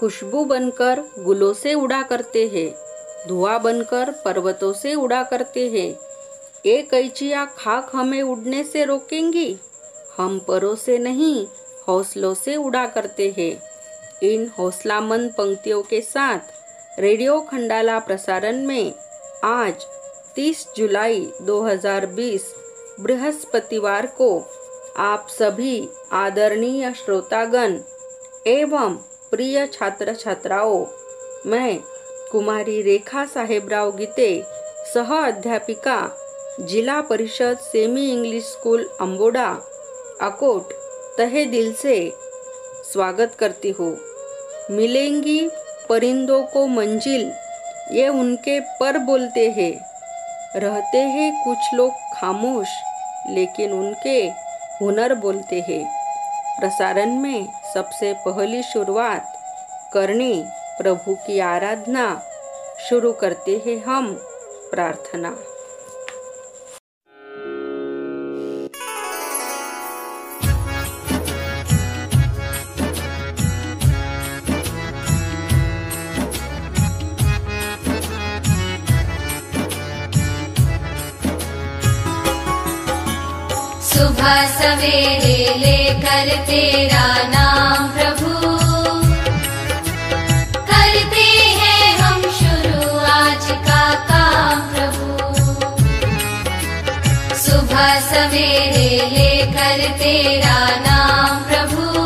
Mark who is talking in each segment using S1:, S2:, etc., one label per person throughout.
S1: खुशबू बनकर गुलों से उड़ा करते हैं, धुआँ बनकर पर्वतों से उड़ा करते हैं। ये कैचिया खाक हमें उड़ने से रोकेंगी? हम परों से नहीं, हौसलों से उड़ा करते हैं। इन हौसलामंद पंक्तियों के साथ रेडियो खंडाला प्रसारण में आज 30 जुलाई 2020 बृहस्पतिवार को आप सभी आदरणीय श्रोतागण एवं प्रिय छात्र छात्राओं मैं कुमारी रेखा साहेबराव गीते, सह अध्यापिका, जिला परिषद semi English school Amboda, Akot, तहे दिल से स्वागत करती हूँ। मिलेंगी परिंदों को मंजिल, ये उनके पर बोलते हैं। रहते हैं कुछ लोग खामोश, लेकिन उनके हुनर बोलते हैं। प्रसारण में सबसे पहली शुरुआत करनी प्रभु की आराधना। शुरू करते हैं हम प्रार्थना।
S2: सुबह सवेरे लेकर तेरा नाम प्रभु। करते हैं हम शुरू आज का काम प्रभु। सुबह सवेरे लेकर तेरा नाम प्रभु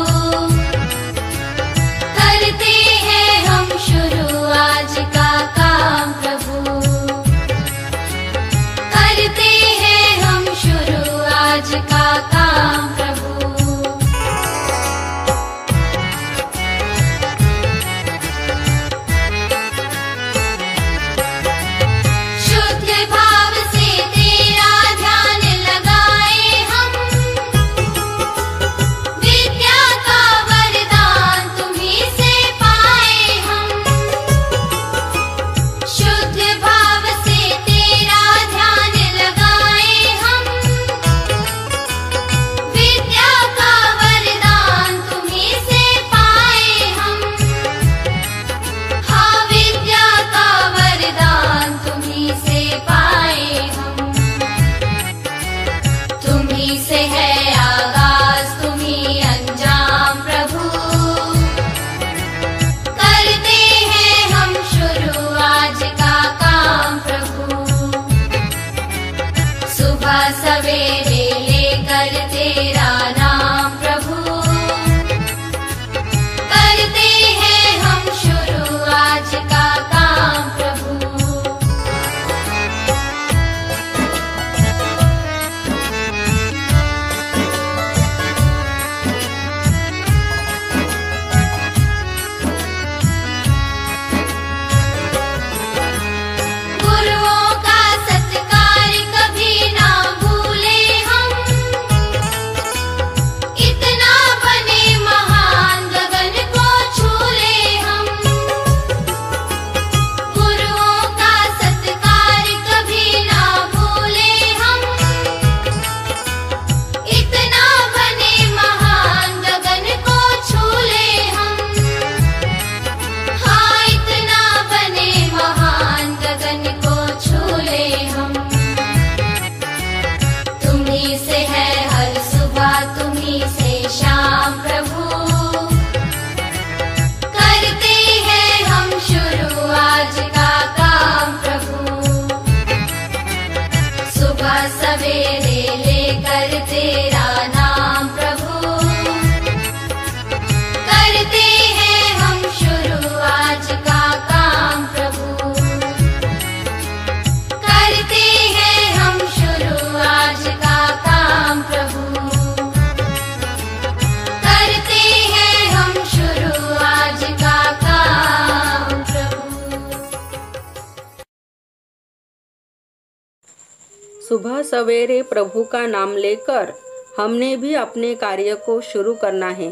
S2: सवेरे प्रभु का नाम
S1: लेकर हमने भी अपने कार्य को शुरू करना है।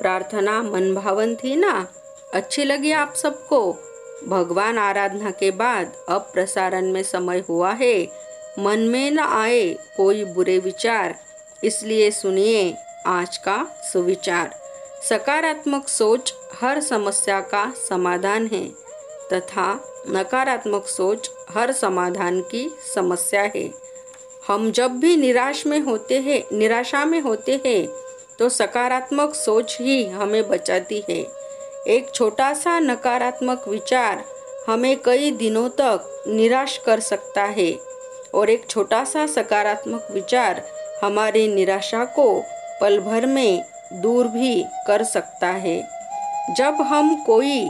S1: प्रार्थना मन भावन थी ना? अच्छी लगी आप सबको? भगवान आराधना के बाद अब प्रसारण में समय हुआ है। मन में न आए कोई बुरे विचार, इसलिए सुनिए आज का सुविचार। सकारात्मक सोच हर समस्या का समाधान है, तथा नकारात्मक सोच हर समाधान की समस्या है। हम जब भी निराश में होते हैं, निराशा में होते हैं तो सकारात्मक सोच ही हमें बचाती है। एक छोटा सा नकारात्मक विचार हमें कई दिनों तक निराश कर सकता है और एक छोटा सा सकारात्मक विचार हमारी निराशा को पल भर में दूर भी कर सकता है। जब हम कोई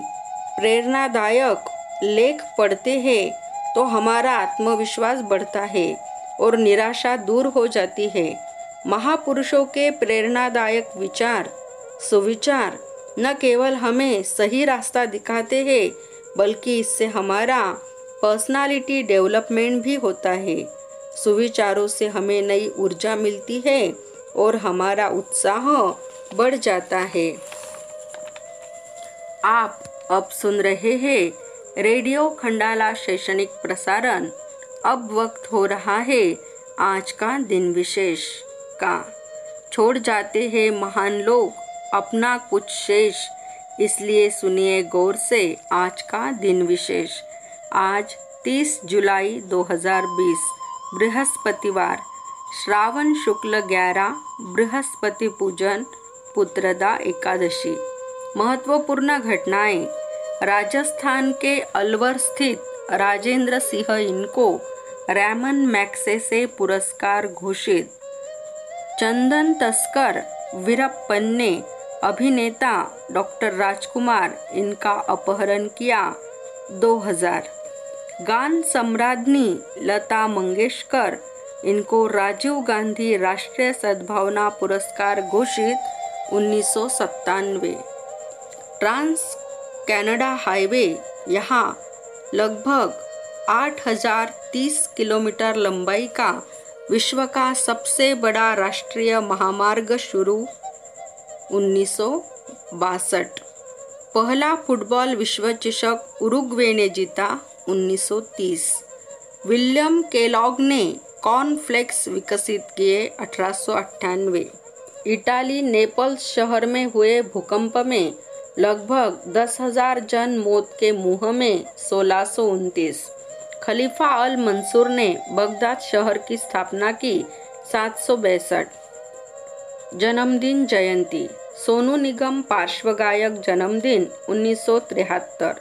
S1: प्रेरणादायक लेख पढ़ते हैं तो हमारा आत्मविश्वास बढ़ता है। और निराशा दूर हो जाती है। महापुरुषों के प्रेरणादायक विचार, सुविचार न केवल हमें सही रास्ता दिखाते हैं, बल्कि इससे हमारा पर्सनालिटी डेवलपमेंट भी होता है। सुविचारों से हमें नई ऊर्जा मिलती है और हमारा उत्साह बढ़ जाता है। आप अब सुन रहे हैं रेडियो खंडाला शैक्षणिक प्रसारण। अब वक्त हो रहा है आज का दिन विशेष का। छोड़ जाते हैं महान लोग अपना कुछ शेष, इसलिए सुनिए गौर से आज का दिन विशेष। आज 30 जुलाई 2020 बृहस्पतिवार, श्रावण शुक्ल 11 बृहस्पति पूजन, पुत्रदा एकादशी। महत्वपूर्ण घटनाएँ, राजस्थान के अलवर स्थित राजेंद्र सिंह इनको रैमन मैक्से से पुरस्कार घोषित। चंदन तस्कर वीरप्पन ने अभिनेता डॉक्टर राजकुमार इनका अपहरण किया 2000 गान सम्राज्ञी लता मंगेशकर इनको राजीव गांधी राष्ट्रीय सद्भावना पुरस्कार घोषित उन्नीस सौ सत्तानवे। ट्रांस कनाडा हाईवे, यहाँ लगभग 8030 किलोमीटर लंबाई का विश्व का सबसे बड़ा राष्ट्रीय महामार्ग शुरू उन्नीस सौ बासठ। पहला फुटबॉल विश्व चषक उरुग्वे ने जीता 1930 विलियम केलॉग ने कॉर्नफ्लेक्स विकसित किए अठारह इटाली नेपल्स शहर में हुए भूकंप में लगभग दस हज़ार जन मौत के मुँह में सोलह खलीफा अल मंसूर ने बगदाद शहर की स्थापना की सात जन्मदिन जयंती, सोनू निगम पार्श्व गायक जन्मदिन उन्नीस सौ तिहत्तर।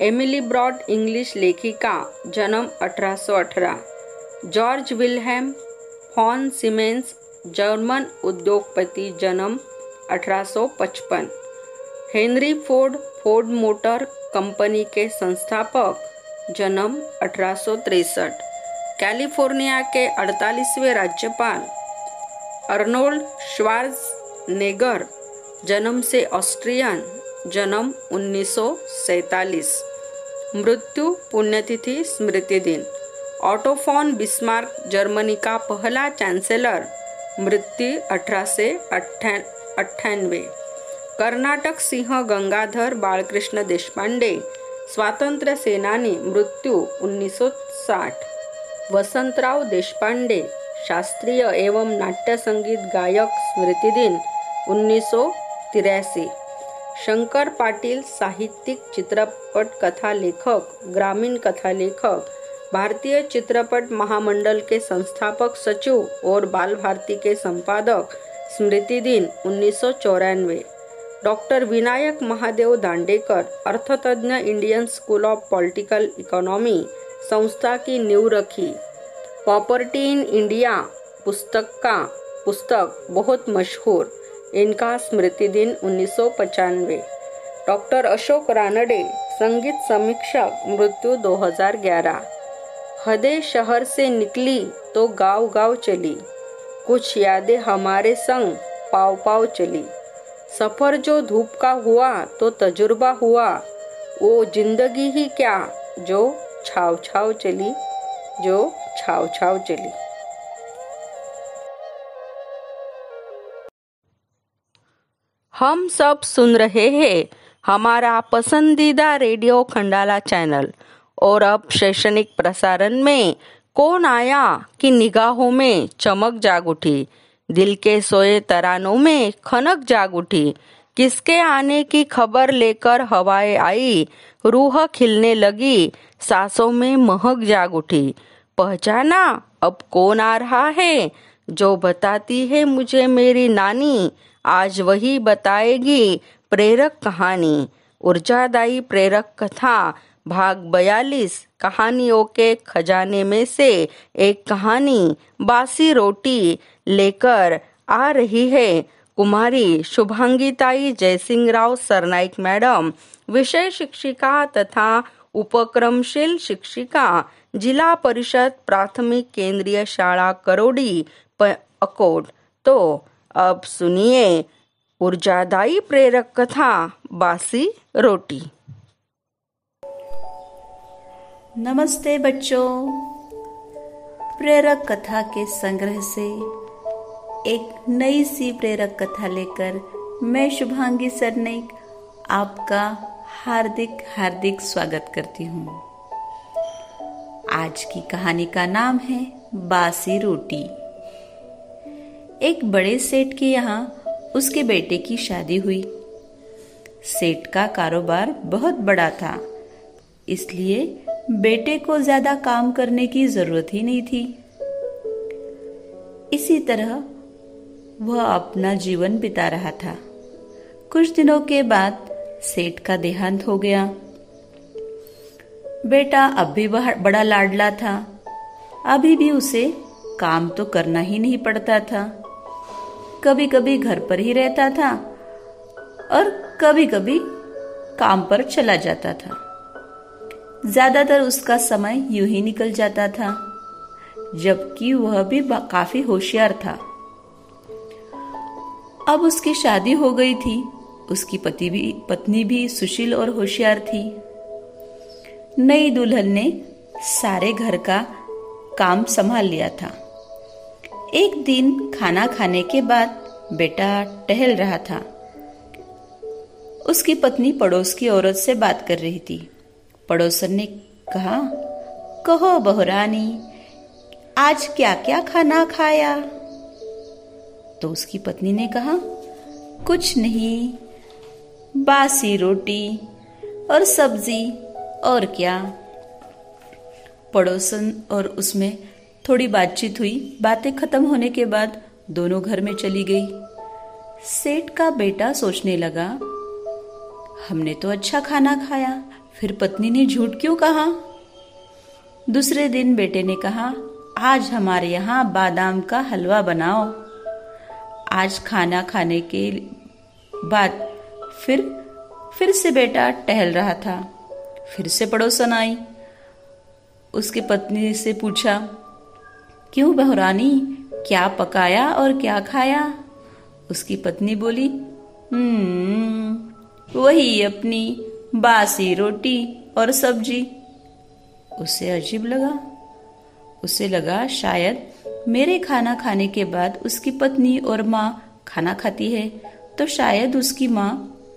S1: एमिली ब्रॉड इंग्लिश लेखिका, जन्म 1818 George Wilhelm von Siemens, German उद्योगपति, जन्म 1855 Henry Ford Ford motor company के संस्थापक, जन्म अठारह कैलिफ़ोर्निया के 48वें राज्यपाल। अर्नोल्ड श्वार्ज नेगर जन्म से ऑस्ट्रियन, जन्म उन्नीस मृत्यु पुण्यतिथि स्मृति दिन। ऑटोफोन बिस्मार्क, जर्मनी का पहला चांसलर। मृत्यु अठारह से अट्ठानवे कर्नाटक सिंह गंगाधर बालकृष्ण देशपांडे, स्वातंत्र्य सेनानी मृत्यु 1960 वसंतराव देशपांडे, शास्त्रीय एवं नाट्य संगीत गायक स्मृति दिन उन्नीस सौ तिरासी शंकर पाटिल साहित्यिक चित्रपट कथा लेखक, ग्रामीण कथा लेखक, भारतीय चित्रपट महामंडल के संस्थापक सचिव और बाल भारती के संपादक, स्मृति दिन उन्नीस doctor Vinayak Mahadev Dandekar अर्थतज्ञ Indian school of political economy संस्था की नींव रखी प्रॉपर्टी इन इंडिया पुस्तक का पुस्तक बहुत मशहूर इनका स्मृति दिन उन्नीस डॉक्टर अशोक रानडे संगीत समीक्षक मृत्यु 2011 हदे शहर से निकली तो गांव गांव चली। कुछ यादें हमारे संग पाव पाव चली। सफ़र जो धूप का हुआ तो तजुर्बा हुआ। वो ज़िंदगी ही क्या? जो छाव छाव चली, जो छाव छाव चली। हम सब सुन रहे हैं हमारा पसंदीदा रेडियो खंडाला चैनल। और अब शैक्षणिक प्रसारण में कौन आया कि निगाहों में चमक जाग उठी? दिल के सोए तरानों में खनक जाग उठी। किसके आने की खबर लेकर हवाएँ आई? रूह खिलने लगी, सांसों में महक जाग उठी। पहचाना, अब कौन आ रहा है? जो बताती है मुझे मेरी नानी, आज वही बताएगी प्रेरक कहानी। ऊर्जादायी प्रेरक कथा भाग बयालीस, कहानियों के खजाने में से एक कहानी, बासी रोटी लेकर आ रही है। कुमारी शुभांगिताई जयसिंह राव सरनाइक मैडम, विषय शिक्षिका तथा उपक्रमशील शिक्षिका, जिला परिषद प्राथमिक केंद्रीय शाला करोडी अकोट। तो अब सुनिए ऊर्जादायी प्रेरक कथा, बासी रोटी।
S3: नमस्ते बच्चों। प्रेरक कथा के संग्रह से एक नई सी प्रेरक कथा लेकर मैं शुभांगी सरनेक, आपका हार्दिक हार्दिक स्वागत करती हूँ। आज की कहानी का नाम है बासी रोटी। एक बड़े सेठ के यहाँ उसके बेटे की शादी हुई। सेठ का कारोबार बहुत बड़ा था, इसलिए बेटे को ज़्यादा काम करने की ज़रूरत ही नहीं थी। इसी तरह वह अपना जीवन बिता रहा था। कुछ दिनों के बाद सेठ का देहांत हो गया। बेटा अब भी बड़ा लाडला था। अभी भी उसे काम तो करना ही नहीं पड़ता था। कभी कभी घर पर ही रहता था और कभी कभी काम पर चला जाता था। ज़्यादातर उसका समय यूँ ही निकल जाता था, जबकि वह भी काफ़ी होशियार था। अब उसकी शादी हो गई थी, उसकी पति भी, पत्नी भी सुशील और होशियार थी। नई दुल्हन ने सारे घर का काम संभाल लिया था। एक दिन खाना खाने के बाद बेटा टहल रहा था। उसकी पत्नी पड़ोस की औरत से बात कर रही थी। पड़ोसन ने कहा, कहो बहुरानी, आज क्या क्या खाना खाया? तो उसकी पत्नी ने कहा, कुछ नहीं, बासी रोटी और सब्ज़ी, और क्या? पड़ोसन और उसमें थोड़ी बातचीत हुई। बातें खत्म होने के बाद दोनों घर में चली गई। सेठ का बेटा सोचने लगा, हमने तो अच्छा खाना खाया फिर पत्नी ने झूठ क्यों कहा? दूसरे दिन बेटे ने कहा, आज हमारे यहाँ बादाम का हलवा बनाओ। आज खाना खाने के बाद फिर फिर से बेटा टहल रहा था। फिर से पड़ोसन आई। उसकी पत्नी से पूछा, क्यों बहुरानी, क्या पकाया और क्या खाया? उसकी पत्नी बोली हम्म वही अपनी बासी रोटी और सब्ज़ी। उसे अजीब लगा। उसे लगा शायद मेरे खाना खाने के बाद उसकी पत्नी और माँ खाना खाती है तो शायद उसकी माँ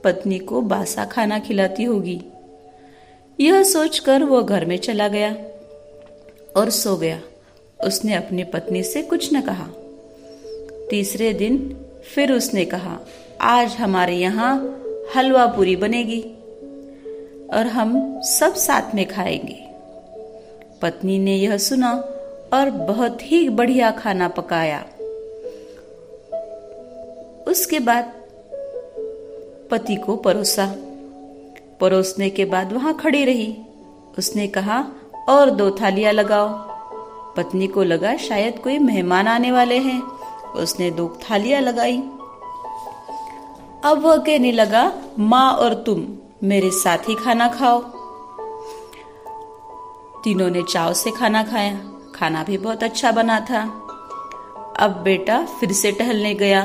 S3: पत्नी को बासा खाना खिलाती होगी। यह सोचकर वह घर में चला गया और सो गया। उसने अपनी पत्नी से कुछ न कहा। तीसरे दिन फिर उसने कहा, आज हमारे यहाँ हलवा पूरी बनेगी। और हम सब साथ में खाएँगे। पत्नी ने यह सुना और बहुत ही बढ़िया खाना पकाया। उसके बाद पति को परोसा। परोसने के बाद वहाँ खड़ी रही। उसने कहा, और दो थालियाँ लगाओ। पत्नी को लगा, शायद कोई मेहमान आने वाले हैं। उसने दो थालियाँ लगाई। अब वह कहने लगा, माँ और तुम। मेरे साथ ही खाना खाओ। तीनों ने चाव से खाना खाया। खाना भी बहुत अच्छा बना था। अब बेटा फिर से टहलने गया।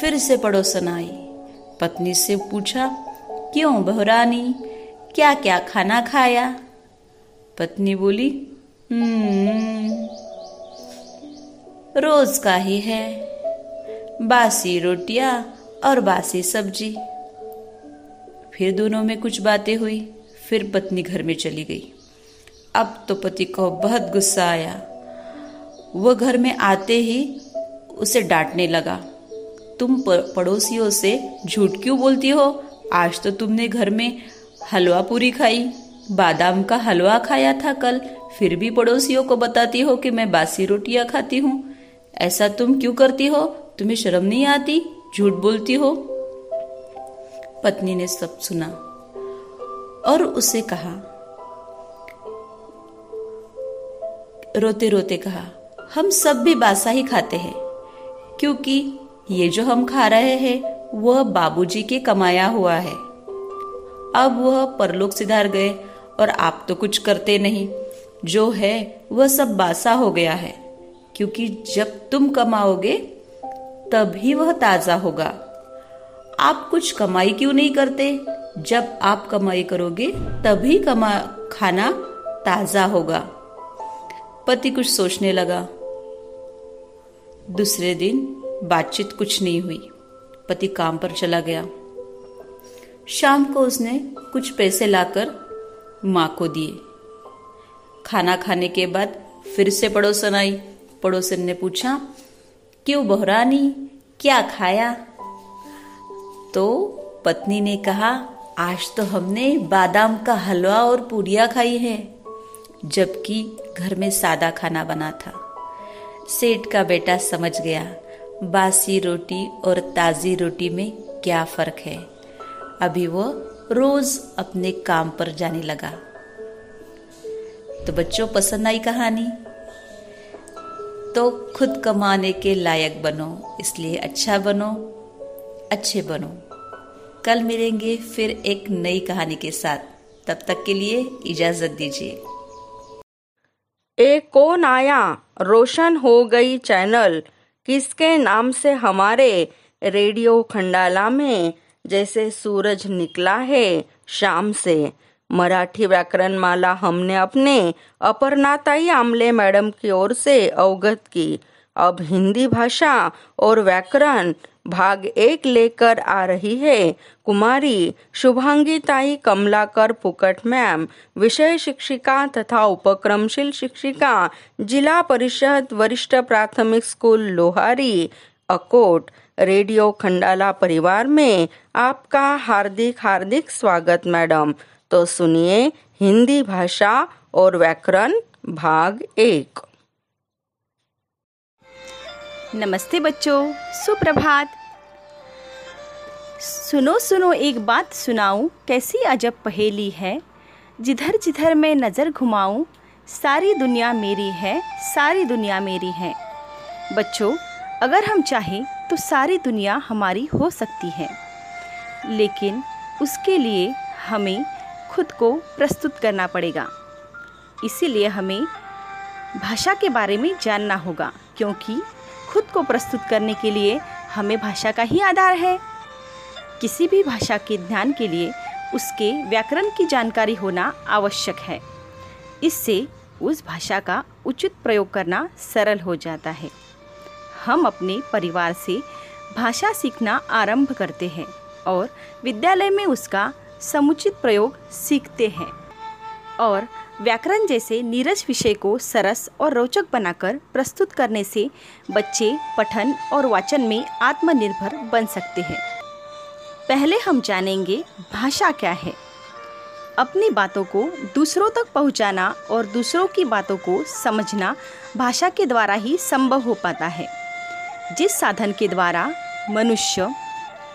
S3: फिर से पड़ोसन आई। पत्नी से पूछा क्यों बहुरानी क्या क्या खाना खाया? पत्नी बोली हम्म, रोज का ही है। बासी रोटियाँ और बासी सब्ज़ी। फिर दोनों में कुछ बातें हुई, फिर पत्नी घर में चली गई। अब तो पति को बहुत गुस्सा आया। वह घर में आते ही उसे डांटने लगा, तुम पड़ोसियों से झूठ क्यों बोलती हो? आज तो तुमने घर में हलवा पूरी खाई, बादाम का हलवा खाया था कल, फिर भी पड़ोसियों को बताती हो कि मैं बासी रोटियाँ खाती हूँ। ऐसा तुम क्यों करती हो? तुम्हें शर्म नहीं आती? झूठ बोलती हो? पत्नी ने सब सुना और उसे कहा रोते रोते कहा, हम सब भी बासा ही खाते हैं, क्योंकि ये जो हम खा रहे हैं, वह बाबूजी के कमाया हुआ है। अब वह परलोक सिधार गए और आप तो कुछ करते नहीं, जो है वह सब बासा हो गया है, क्योंकि जब तुम कमाओगे तभी वह ताज़ा होगा। आप कुछ कमाई क्यों नहीं करते? जब आप कमाई करोगे, तभी कमा, खाना ताज़ा होगा। पति कुछ सोचने लगा। दूसरे दिन बातचीत कुछ नहीं हुई। पति काम पर चला गया। शाम को उसने कुछ पैसे लाकर माँ को दिए। खाना खाने के बाद फिर से पड़ोसन आई। पड़ोसन ने पूछा, क्यों बहरानी क्या खाया? तो पत्नी ने कहा, आज तो हमने बादाम का हलवा और पूड़िया खाई है। जबकि घर में सादा खाना बना था। सेठ का बेटा समझ गया, बासी रोटी और ताजी रोटी में क्या फ़र्क है। अभी वो रोज अपने काम पर जाने लगा। तो बच्चों, पसंद आई कहानी? तो खुद कमाने के लायक बनो, इसलिए अच्छा बनो अच्छे बनो। कल मिलेंगे फिर एक नई कहानी के साथ। तब तक के लिए इजाज़त दीजिए।
S1: एक कौन आया? रोशन हो गई चैनल। किसके नाम से हमारे? रेडियो खंडाला में। जैसे सूरज निकला है शाम से। मराठी व्याकरण माला हमने अपने अपर्णाताई आमले मैडम की ओर से अवगत की। अब हिंदी भाषा और व्याकरण भाग एक लेकर आ रही है। कुमारी, शुभांगी ताई, कमलाकर, पुकट मैम, विषय शिक्षिका तथा उपक्रमशील शिक्षिका, जिला परिषद, वरिष्ठ प्राथमिक स्कूल, लोहारी, अकोट, रेडियो खंडाला परिवार में आपका हार्दिक हार्दिक स्वागत मैडम। तो सुनिए हिंदी भाषा और व्याकरण भाग एक।
S4: नमस्ते बच्चों, सुप्रभात। सुनो सुनो, एक बात सुनाऊं, कैसी अजब पहेली है। जिधर जिधर मैं नज़र घुमाऊं, सारी दुनिया मेरी है, सारी दुनिया मेरी है। बच्चों, अगर हम चाहें तो सारी दुनिया हमारी हो सकती है। लेकिन उसके लिए हमें खुद को प्रस्तुत करना पड़ेगा। इसीलिए हमें भाषा के बारे में जानना होगा, क्योंकि खुद को प्रस्तुत करने के लिए हमें भाषा का ही आधार है। किसी भी भाषा के ज्ञान के लिए उसके व्याकरण की जानकारी होना आवश्यक है। इससे उस भाषा का उचित प्रयोग करना सरल हो जाता है। हम अपने परिवार से भाषा सीखना आरंभ करते हैं और विद्यालय में उसका समुचित प्रयोग सीखते हैं। और व्याकरण जैसे नीरज विषय को सरस और रोचक बनाकर प्रस्तुत करने से बच्चे, पठन और वाचन में आत्मनिर्भर बन सकते हैं। पहले हम जानेंगे भाषा क्या है। अपनी बातों को दूसरों तक पहुंचाना और दूसरों की बातों को समझना भाषा के द्वारा ही संभव हो पाता है। जिस साधन के द्वारा मनुष्य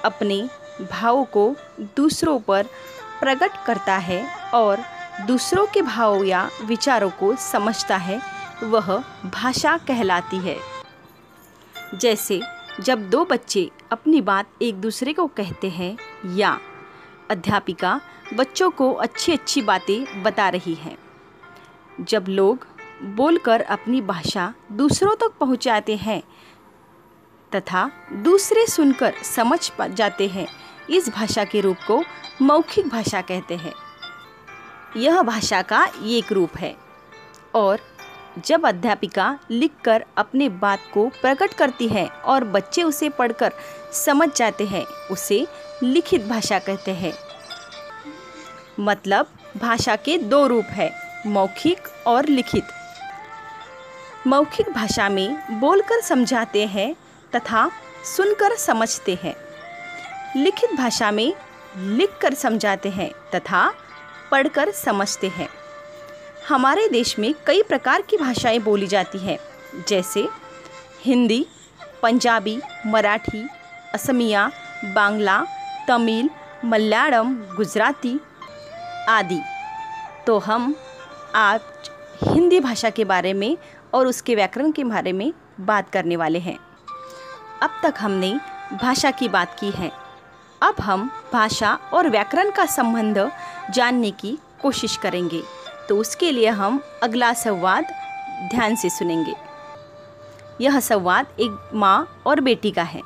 S4: अपने भावों को दूसरों पर प्रकट करता है और दूसरों के भावों या विचारों को समझता है, वह भाषा कहलाती है। जैसे, जब दो बच्चे अपनी बात एक दूसरे को कहते हैं या अध्यापिका बच्चों को अच्छी अच्छी बातें बता रही है। जब लोग बोलकर अपनी भाषा दूसरों तक पहुंचाते हैं तथा दूसरे सुनकर समझ जाते हैं, इस भाषा के रूप को मौखिक भाषा कहते हैं। यह भाषा का एक रूप है। और जब अध्यापिका लिखकर अपने बात को प्रकट करती है और बच्चे उसे पढ़कर समझ जाते हैं, उसे लिखित भाषा कहते हैं। मतलब भाषा के दो रूप है, मौखिक और लिखित। मौखिक भाषा में बोलकर समझाते हैं तथा सुनकर समझते हैं। लिखित भाषा में लिखकर समझाते हैं तथा पढ़कर समझते हैं। हमारे देश में कई प्रकार की भाषाएँ बोली जाती हैं, जैसे हिंदी, पंजाबी, मराठी, असमिया, बांग्ला, तमिल, मलयालम, गुजराती आदि। तो हम आज हिंदी भाषा के बारे में और उसके व्याकरण के बारे में बात करने वाले हैं। अब तक हमने भाषा की बात की है। अब हम भाषा और व्याकरण का संबंध जानने की कोशिश करेंगे। तो उसके लिए हम अगला संवाद ध्यान से सुनेंगे। यह संवाद एक माँ और बेटी का है।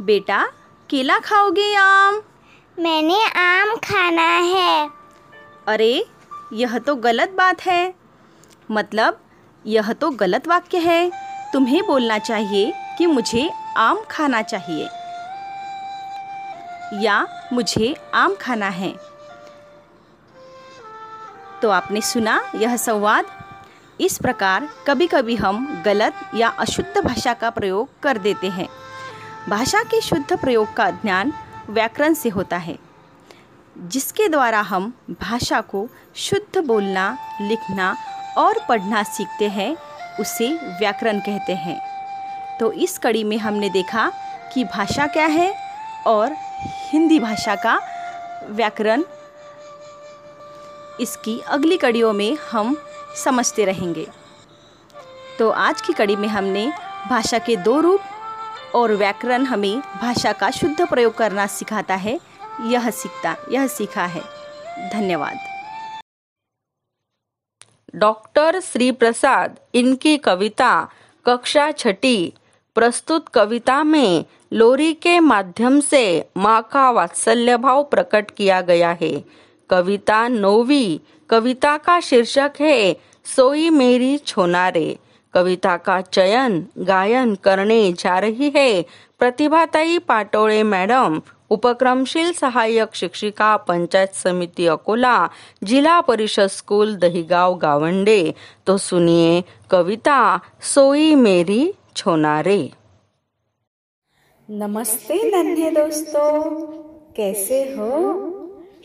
S4: बेटा केला खाओगे आम?
S5: मैंने आम खाना है।
S4: अरे यह तो गलत बात है। मतलब यह तो गलत वाक्य है। तुम्हें बोलना चाहिए कि मुझे आम खाना चाहिए। या मुझे आम खाना है। तो आपने सुना यह संवाद? इस प्रकार कभी कभी हम गलत या अशुद्ध भाषा का प्रयोग कर देते हैं। भाषा के शुद्ध प्रयोग का ज्ञान व्याकरण से होता है, जिसके द्वारा हम भाषा को शुद्ध बोलना, लिखना और पढ़ना सीखते हैं, उसे व्याकरण कहते हैं। तो इस कड़ी में हमने देखा कि भाषा क्या है और हिंदी भाषा का व्याकरण इसकी अगली कड़ियों में हम समझते रहेंगे। तो आज की कड़ी में हमने भाषा के दो रूप और व्याकरण हमें भाषा का शुद्ध प्रयोग करना सिखाता है, यह सीखता, यह सीखा है। धन्यवाद।
S1: डॉक्टर श्री प्रसाद, इनकी कविता कक्षा छठी प्रस्तुत कविता में लोरी के माध्यम से माँ का वात्सल्य भाव प्रकट किया गया है। कविता नौवी, कविता का शीर्षक है, सोई मेरी छोनारे। कविता का चयन, गायन करने जा रही है प्रतिभाताई पाटोळे मैडम, उपक्रमशील सहायक शिक्षिका पंचायत समिति अकोला, जिला परिषद स्कूल दहीगांव गावंडे। तो सुनिए कविता, सोई मेरी छोनारे।
S6: नमस्ते नन्हे दोस्तों, कैसे हो?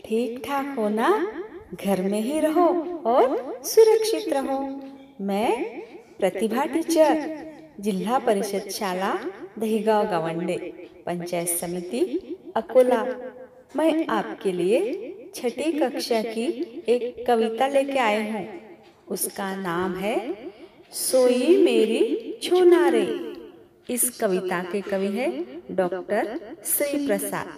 S6: ठीक ठाक हो ना? घर में ही रहो और सुरक्षित रहो। मैं प्रतिभा टीचर, जिल्हा परिषद शाला, दहीगांव गावंडे, पंचायत समिति, अकोला। मैं आपके लिए छठी कक्षा की एक कविता लेके आए हूँ। उसका नाम है सोई मेरी छोनारे। इस कविता के कवि है डॉक्टर श्री प्रसाद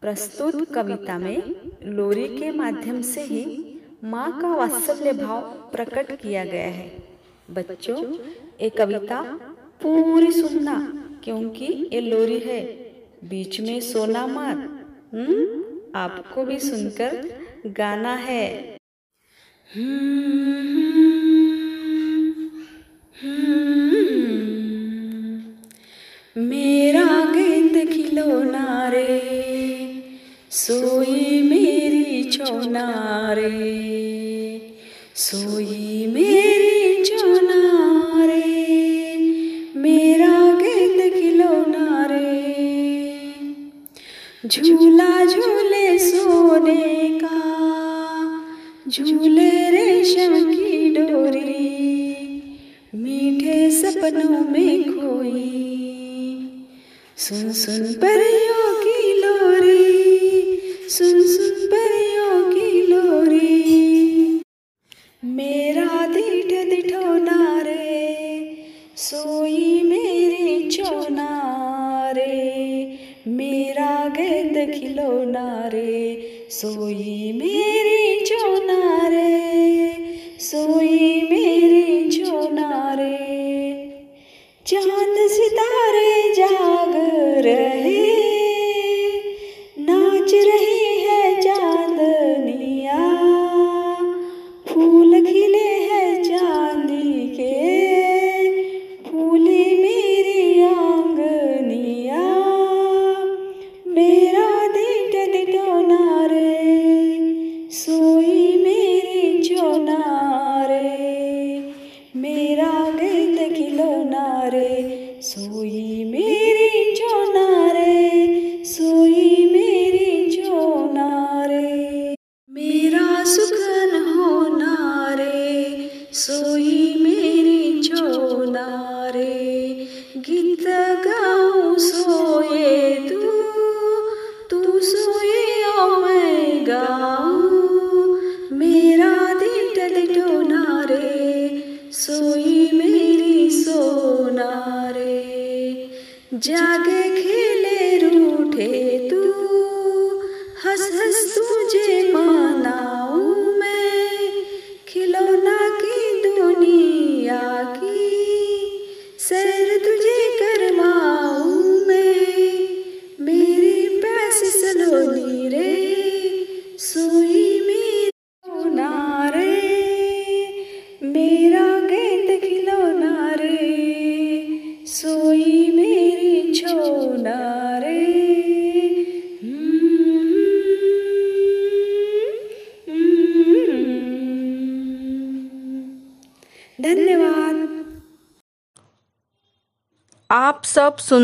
S6: प्रस्तुत कविता में लोरी के माध्यम से ही माँ का वात्सल्य भाव प्रकट किया गया है। बच्चों, ये कविता पूरी सुनना, क्योंकि ये लोरी है। बीच में सोना मत हम्म? आपको भी सुनकर गाना है। मेरा गेंद खिलौना रे सोई मेरी चौना रे सोई मेरी चौना रे मेरा गेंद खिलौना रे झूला झूले सोने का, झूले रेशम की डोरी। सपनों में खोई सुन सुन परियों की लोरी सुन सुन जागे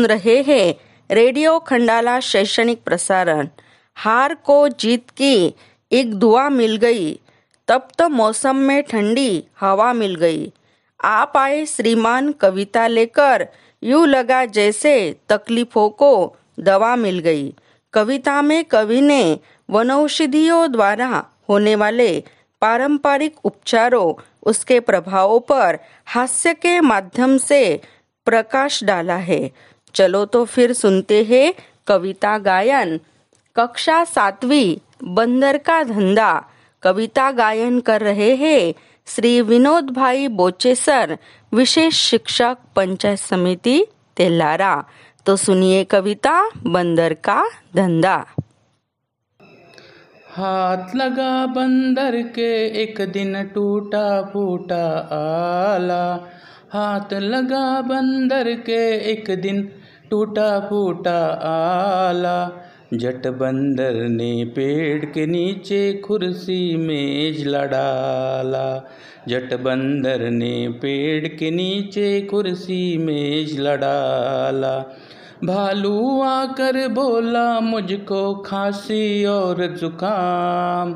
S6: रहे हैं।
S1: रेडियो खंडाला शैक्षणिक प्रसारण। हार को जीत की एक दुआ मिल गई। तब तो मौसम में ठंडी हवा मिल गई। आप आए श्रीमान कविता लेकर। यूँ लगा जैसे तकलीफों को दवा मिल गई। कविता में कवि ने वनौषधियों द्वारा होने वाले पारंपरिक उपचारों, उसके प्रभावों पर हास्य के माध्यम से प्रकाश डाला है। चलो तो फिर सुनते हैं कविता गायन। कक्षा सातवीं, बंदर का धंधा। कविता गायन कर रहे हैं श्री विनोद भाई बोचेसर विशेष शिक्षक पंचायत समिति, तेलारा। तो सुनिए कविता, बंदर का धंधा।
S7: हाथ लगा बंदर के, एक दिन टूटा फूटा आला। हाथ लगा बंदर के, एक दिन टूटा फूटा आला। जट बंदर ने पेड़ के नीचे कुर्सी मेज लड़ाला। जट बंदर ने पेड़ के नीचे कुर्सी मेज लड़ाला। भालू आकर बोला, मुझको खांसी और जुकाम।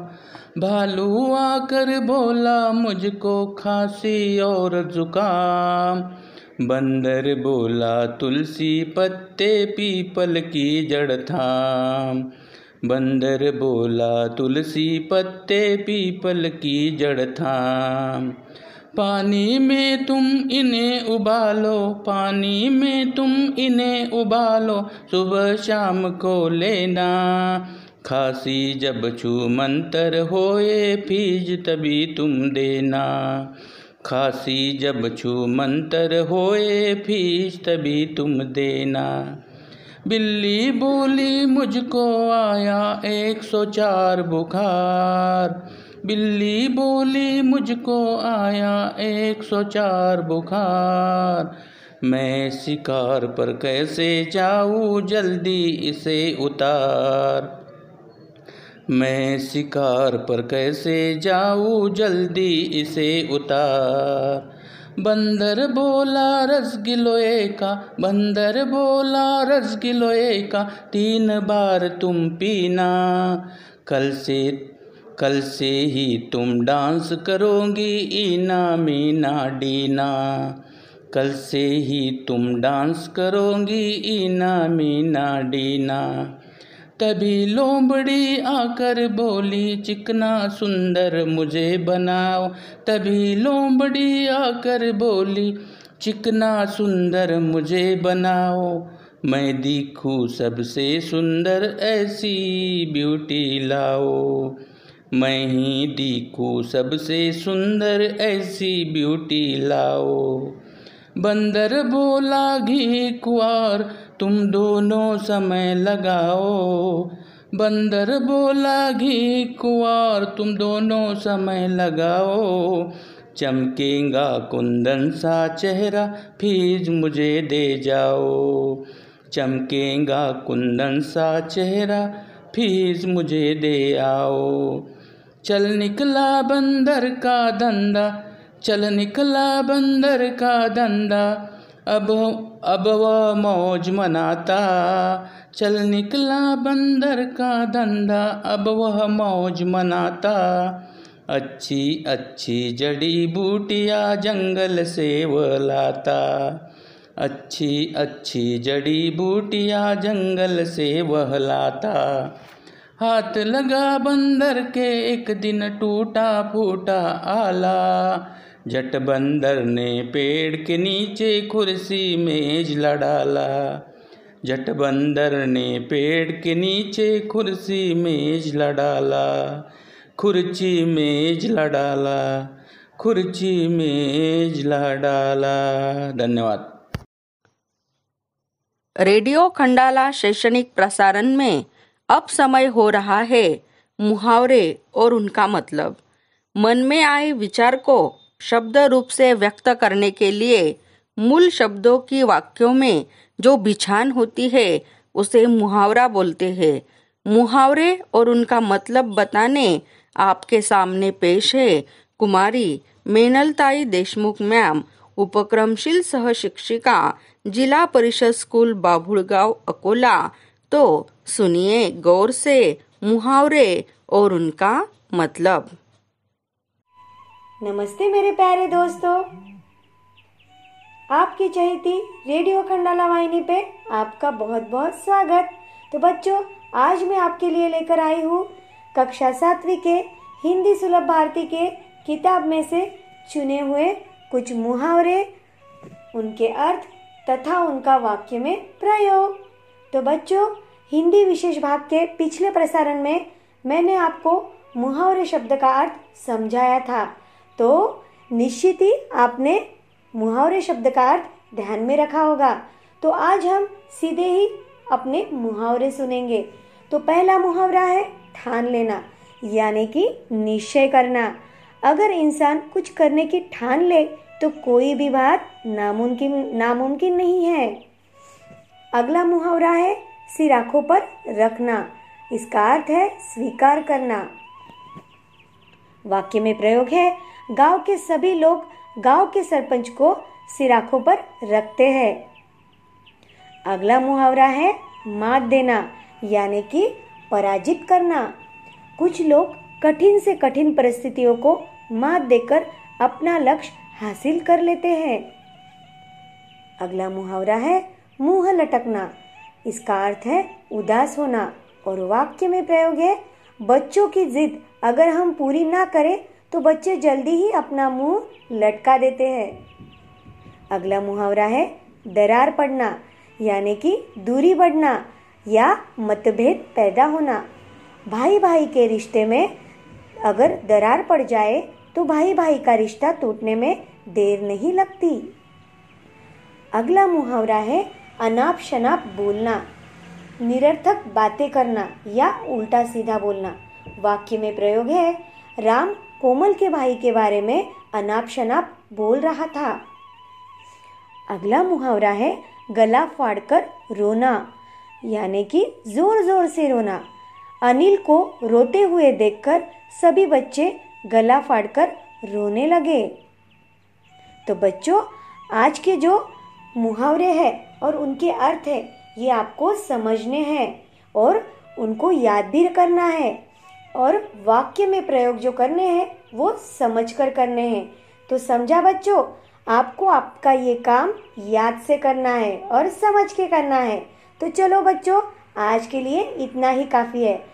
S7: भालू आकर बोला, मुझको खांसी और जुकाम। बंदर बोला, तुलसी पत्ते पीपल की जड़ थाम। बंदर बोला, तुलसी पत्ते पीपल की जड़ थाम। पानी में तुम इन्हें उबालो, पानी में तुम इन्हें उबालो, सुबह शाम को लेना। खांसी जब छू, मंतर होए, फीज तभी तुम देना। खांसी जब छू मंतर होए, फ़ीस तभी तुम देना। बिल्ली बोली, मुझको आया एक सौ चार बुखार। बिल्ली बोली, मुझको आया एक सौ चार बुखार। मैं शिकार पर कैसे जाऊँ, जल्दी इसे उतार। मैं शिकार पर कैसे जाऊँ? जल्दी इसे उतार। बंदर बोला रसगिलोए का। बंदर बोला रसगिलोए का। तीन बार तुम पीना। कल से कल से ही तुम डांस करोगी, ईना मीना डीना। कल से ही तुम डांस करोगी, ईना मीना डीना। तभी लोमड़ी आकर बोली, चिकना सुंदर मुझे बनाओ। तभी लोमड़ी आकर बोली, चिकना सुंदर मुझे बनाओ। मैं दिखूँ सबसे सुंदर ऐसी ब्यूटी लाओ। मैं ही दिखूँ सबसे सुंदर ऐसी ब्यूटी लाओ। बंदर बोला, घी, कुआर तुम दोनों समय लगाओ। बंदर बोला घी कुआर तुम दोनों समय लगाओ। चमकेगा कुंदन सा चेहरा फीज मुझे दे जाओ। चमकेगा कुंदन सा चेहरा फ़ीस मुझे दे आओ। चल निकला बंदर का धंधा, चल निकला बंदर का धंधा। अब अब वह मौज मनाता। चल निकला बंदर का धंधा, अब वह मौज मनाता। अच्छी अच्छी जड़ी बूटियाँ जंगल से वह लाता। अच्छी अच्छी जड़ी बूटियाँ जंगल से वह लाता। हाथ लगा बंदर के, एक दिन टूटा फूटा आला। जट बंदर ने पेड़ के नीचे कुर्सी मेज लड़ाला जट बंदर ने पेड़ के नीचे कुर्सी मेज लडाला खुर्ची मेज लडाला खुर्ची मेज लडाला धन्यवाद।
S1: रेडियो खंडाला शैक्षणिक प्रसारण में अब समय हो रहा है मुहावरे और उनका मतलब। मन में आए विचार को शब्द रूप से व्यक्त करने के लिए मूल शब्दों की वाक्यों में जो बिछान होती है, उसे मुहावरा बोलते हैं। मुहावरे और उनका मतलब बताने आपके सामने पेश है। कुमारी मेनलताई देशमुख मैम, उपक्रमशील सह शिक्षिका जिला परिषद स्कूल बाभुड़गांव, अकोला। तो सुनिए गौर से मुहावरे और उनका मतलब।
S8: नमस्ते मेरे प्यारे दोस्तों। आपकी चहेती रेडियो खंडाला वाहिनी पे आपका बहुत बहुत स्वागत। तो बच्चों, आज मैं आपके लिए लेकर आई हूँ कक्षा सातवीं के हिंदी सुलभ भारती के किताब में से चुने हुए कुछ मुहावरे, उनके अर्थ तथा उनका वाक्य में प्रयोग। तो बच्चों, हिंदी विशेष भाग के पिछले प्रसारण में मैंने आपको मुहावरे शब्द का अर्थ समझाया था। तो निश्चित ही आपने मुहावरे शब्द का अर्थ ध्यान में रखा होगा। तो आज हम सीधे ही अपने मुहावरे सुनेंगे। तो पहला मुहावरा है ठान लेना, यानी कि निश्चय करना। अगर इंसान कुछ करने की ठान ले तो कोई भी बात नामुमकिन नामुमकिन नहीं है। अगला मुहावरा है सिर आँखों पर रखना, इसका अर्थ है स्वीकार करना। वाक्य में प्रयोग है गाँव के सभी लोग गाँव के सरपंच को सिराखों पर रखते हैं। अगला मुहावरा है, मात देना, यानी कि पराजित करना। कुछ लोग कठिन से कठिन परिस्थितियों को मात देकर अपना लक्ष्य हासिल कर लेते हैं। अगला मुहावरा है, मुँह लटकना। इसका अर्थ है उदास होना, और वाक्य में प्रयोग है, बच्चों की जिद अगर हम पूरी ना करें तो बच्चे जल्दी ही अपना मुँह लटका देते हैं। अगला मुहावरा है, दरार पड़ना, यानी कि दूरी बढ़ना या मतभेद पैदा होना। भाई भाई के रिश्ते में अगर दरार पड़ जाए तो भाई भाई का रिश्ता टूटने में देर नहीं लगती। अगला मुहावरा है अनाप शनाप बोलना, निरर्थक बातें करना या उल्टा सीधा बोलना। वाक्य में प्रयोग है, राम कोमल के भाई के बारे में अनाप शनाप बोल रहा था। अगला मुहावरा है, गला फाड़कर रोना, यानी कि ज़ोर ज़ोर से रोना। अनिल को रोते हुए देखकर सभी बच्चे गला फाड़कर रोने लगे। तो बच्चों, आज के जो मुहावरे हैं और उनके अर्थ है, ये आपको समझने हैं और उनको याद भी करना है। और वाक्य में प्रयोग जो करने हैं, वो समझकर करने हैं। तो समझा बच्चों, आपको आपका ये काम याद से करना है और समझ के करना है। तो चलो बच्चों, आज के लिए इतना ही काफ़ी है।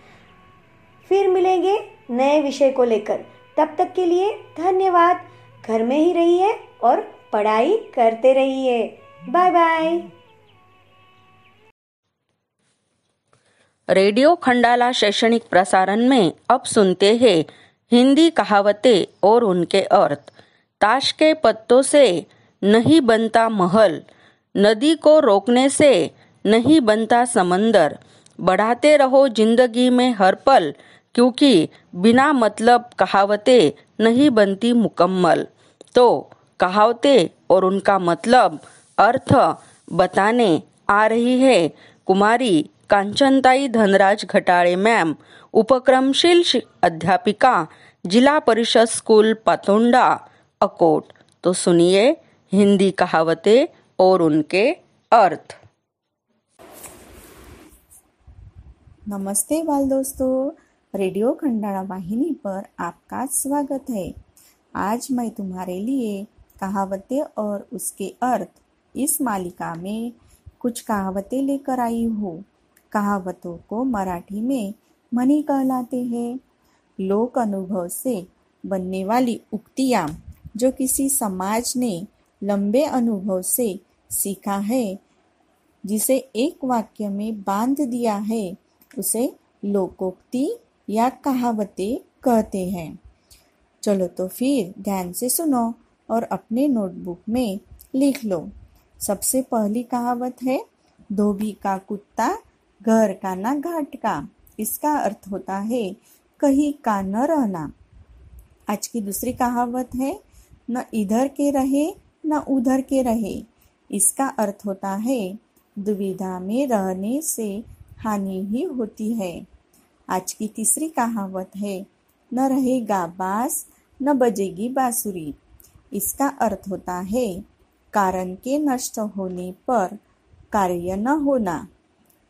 S8: फिर मिलेंगे नए विषय को लेकर। तब तक के लिए धन्यवाद। घर में ही रहिए और पढ़ाई करते रहिए। Bye bye.
S1: रेडियो खंडाला शैक्षणिक प्रसारण में अब सुनते हैं हिंदी कहावतें और उनके अर्थ। ताश के पत्तों से नहीं बनता महल, नदी को रोकने से नहीं बनता समंदर। बढ़ाते रहो ज़िंदगी में हर पल, क्योंकि बिना मतलब कहावतें नहीं बनती मुकम्मल। तो कहावतें और उनका मतलब अर्थ बताने आ रही है कुमारी कांचनताई धनराज घटाड़े मैम उपक्रमशील अध्यापिका जिला परिषद स्कूल, पतोंडा. अकोट. तो सुनिए हिंदी कहावतें और उनके अर्थ.
S6: नमस्ते बाल दोस्तों रेडियो खंडाला वाहिनी पर आपका स्वागत है. आज मैं तुम्हारे लिए कहावतें और उसके अर्थ. इस मालिका में कुछ कहावतें लेकर आई हूँ. कहावतों को मराठी में मनी कहलाते हैं। लोक अनुभव से बनने वाली उक्तियाँ जो किसी समाज ने लंबे अनुभव से सीखा है,
S9: जिसे एक वाक्य में बाँध दिया है, उसे लोकोक्ति या कहावतें कहते हैं। चलो तो फिर ध्यान से सुनो और अपने नोटबुक में लिख लो। सबसे पहली कहावत है, धोबी का कुत्ता घर का ना घाट का, इसका अर्थ होता है कहीं का न रहना। आज की दूसरी कहावत है, न इधर के रहे, न उधर के रहे। इसका अर्थ होता है, दुविधा में रहने से हानि ही होती है। आज की तीसरी कहावत है, न रहेगा बास, न बजेगी बांसुरी। इसका अर्थ होता है, कारण के नष्ट होने पर कार्य न होना।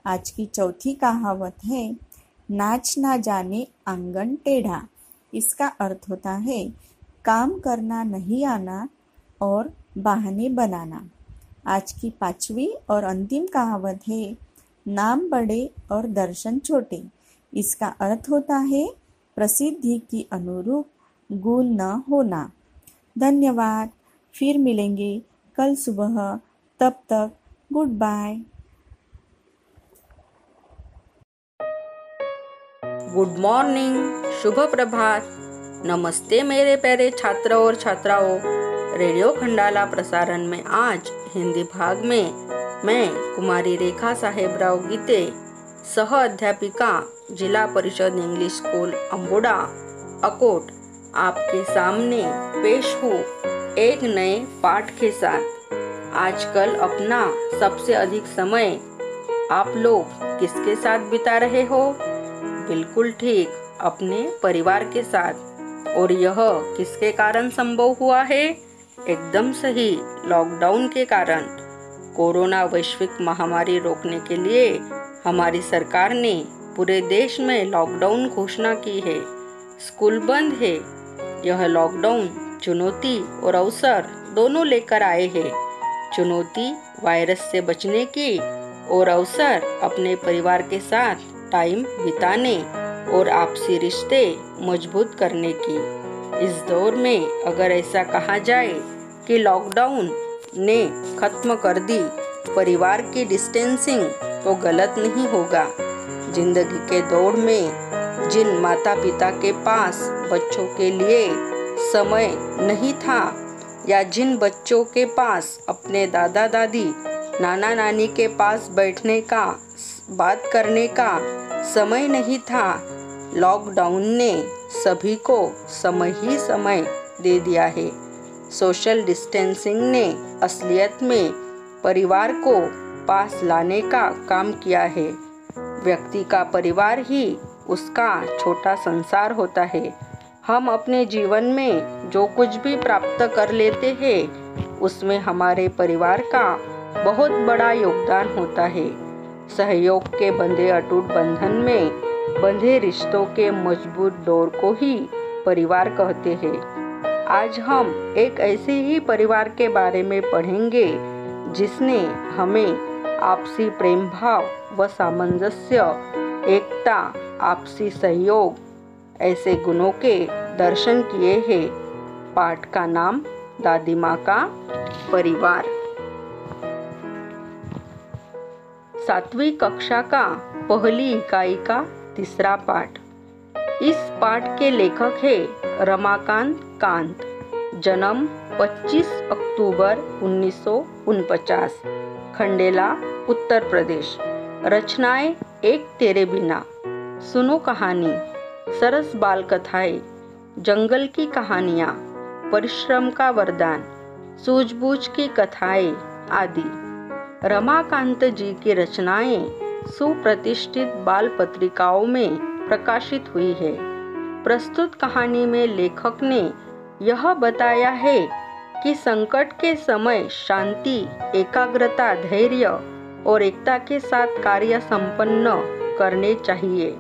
S9: आज की चौथी कहावत है, नाच ना जाने आँगन टेढ़ा। इसका अर्थ होता है, काम करना नहीं आना और बहाने बनाना। आज की पांचवी और अंतिम कहावत है, नाम बड़े और दर्शन छोटे। इसका अर्थ होता है, प्रसिद्धि की अनुरूप गुण न होना। धन्यवाद, फिर मिलेंगे कल सुबह। तब तक गुड बाय।
S1: गुड मॉर्निंग, शुभ प्रभात। नमस्ते मेरे प्यारे छात्र और छात्राओं। रेडियो खंडाला प्रसारण में आज हिंदी भाग में मैं, कुमारी रेखा साहेब राव गीते, सह अध्यापिका, जिला परिषद इंग्लिश स्कूल अम्बोडा अकोट, आपके सामने पेश हूँ एक नए पाठ के साथ। आजकल अपना सबसे अधिक समय आप लोग किसके साथ बिता रहे हो? बिल्कुल ठीक अपने परिवार के साथ। और यह किसके कारण संभव हुआ है? एकदम सही लॉकडाउन के कारण। कोरोना वैश्विक महामारी रोकने के लिए हमारी सरकार ने पूरे देश में लॉकडाउन घोषणा की है। स्कूल बंद है। यह लॉकडाउन चुनौती और अवसर दोनों लेकर आए हैं। चुनौती वायरस से बचने की और अवसर अपने परिवार के साथ टाइम बिताने और आपसी रिश्ते मज़बूत करने की। इस दौर में अगर ऐसा कहा जाए कि लॉकडाउन ने खत्म कर दी, परिवार की डिस्टेंसिंग तो गलत नहीं होगा। ज़िंदगी के दौड़ में जिन माता पिता के पास बच्चों के लिए समय नहीं था या जिन बच्चों के पास अपने दादा दादी नाना नानी के पास बैठने का, बात करने का समय नहीं था। लॉकडाउन ने सभी को समय ही समय दे दिया है। सोशल डिस्टेंसिंग ने असलियत में परिवार को पास लाने का काम किया है। व्यक्ति का परिवार ही उसका छोटा संसार होता है। हम अपने जीवन में जो कुछ भी प्राप्त कर लेते हैं, उसमें हमारे परिवार का बहुत बड़ा योगदान होता है। सहयोग के बंधे अटूट बंधन में, बंधे रिश्तों के मज़बूत डोर को ही परिवार कहते हैं। आज हम एक ऐसे ही परिवार के बारे में पढ़ेंगे, जिसने हमें आपसी प्रेम भाव व सामंजस्य, एकता, आपसी सहयोग ऐसे गुणों के दर्शन किए हैं। पाठ का नाम दादी माँ का परिवार। सातवीं कक्षा का पहली इकाई का तीसरा पाठ। इस पाठ के लेखक है रमाकांत कांत। जन्म 25 अक्टूबर उन्नीस खंडेला, उत्तर प्रदेश। रचनाएँ एक तेरे बिना। सुनो कहानी। सरस बाल कथाएँ जंगल की कहानियाँ। परिश्रम का वरदान। सूझबूझ की कथाएँ आदि। रमाकांत जी की रचनाएँ सुप्रतिष्ठित बाल पत्रिकाओं में प्रकाशित हुई है। प्रस्तुत कहानी में लेखक ने यह बताया है कि संकट के समय शांति, एकाग्रता, धैर्य और एकता के साथ कार्य संपन्न करने चाहिए।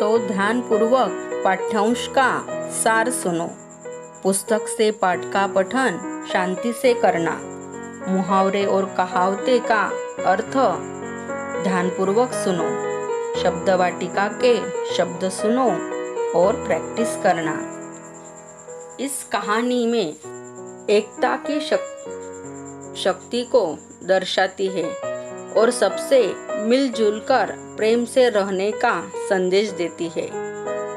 S1: तो ध्यान पूर्वक पाठ्यांश का सार सुनो। पुस्तक से पाठ का पठन शांति से करना। मुहावरे और कहावते का अर्थ ध्यान पूर्वक सुनो शब्द वाटिका के शब्द सुनो और प्रैक्टिस करना। इस कहानी में एकता की शक, शक्ति को दर्शाती है और सबसे मिलजुल कर प्रेम से रहने का संदेश देती है।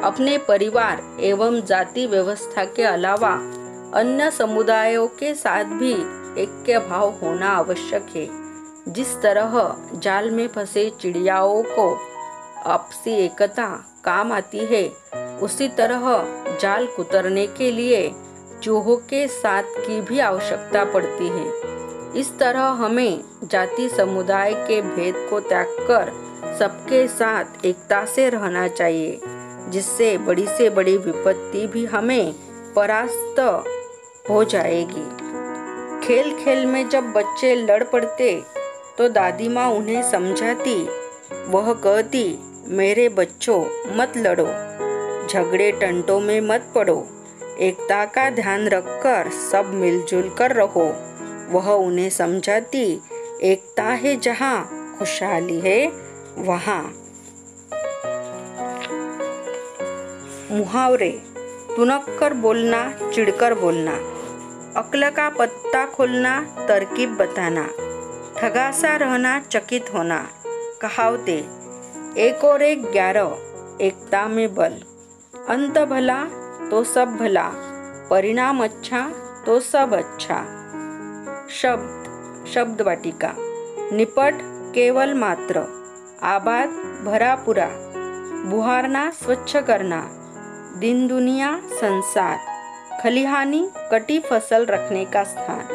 S1: अपने परिवार एवं जाति व्यवस्था के अलावा अन्य समुदायों के साथ भी ऐक्य भाव होना आवश्यक है। जिस तरह जाल में फंसे चिड़ियाओं को आपसी एकता काम आती है, उसी तरह जाल कुतरने के लिए चूहों के साथ की भी आवश्यकता पड़ती है। इस तरह हमें जाति समुदाय के भेद को त्याग कर सबके साथ एकता से रहना चाहिए, जिससे बड़ी से बड़ी विपत्ति भी हमें परास्त हो जाएगी। खेल खेल में जब बच्चे लड़ पड़ते तो दादी माँ उन्हें समझाती, वह कहती, मेरे बच्चों, मत लड़ो। झगड़े टंटों में मत पड़ो। एकता का ध्यान रखकर सब मिलजुल कर रहो। वह उन्हें समझाती, एकता है जहाँ, खुशहाली है वहाँ। मुहावरे तुनक कर बोलना चिड़कर बोलना। अक्ल का पत्ता खोलना, तरकीब बताना। ठगासा रहना, चकित होना। कहावते, एक और एक ग्यारह, एकता में बल। अंत भला तो सब भला। परिणाम अच्छा तो सब अच्छा। शब्द शब्द वाटिका निपट केवल मात्र। आबाद, भरा पूरा। बुहारना, स्वच्छ करना। दिन दुनिया, संसार। खलिहानी कटी फ़सल रखने का स्थान।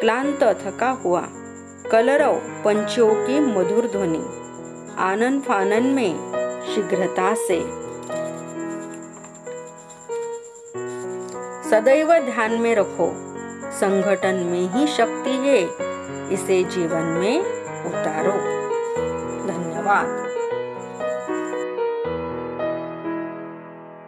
S1: क्लांत थका हुआ, कलरव पंछियों की मधुर ध्वनि आनंद फानन में शीघ्रता से। सदैव ध्यान में रखो संगठन में ही शक्ति है, इसे जीवन में उतारो। धन्यवाद।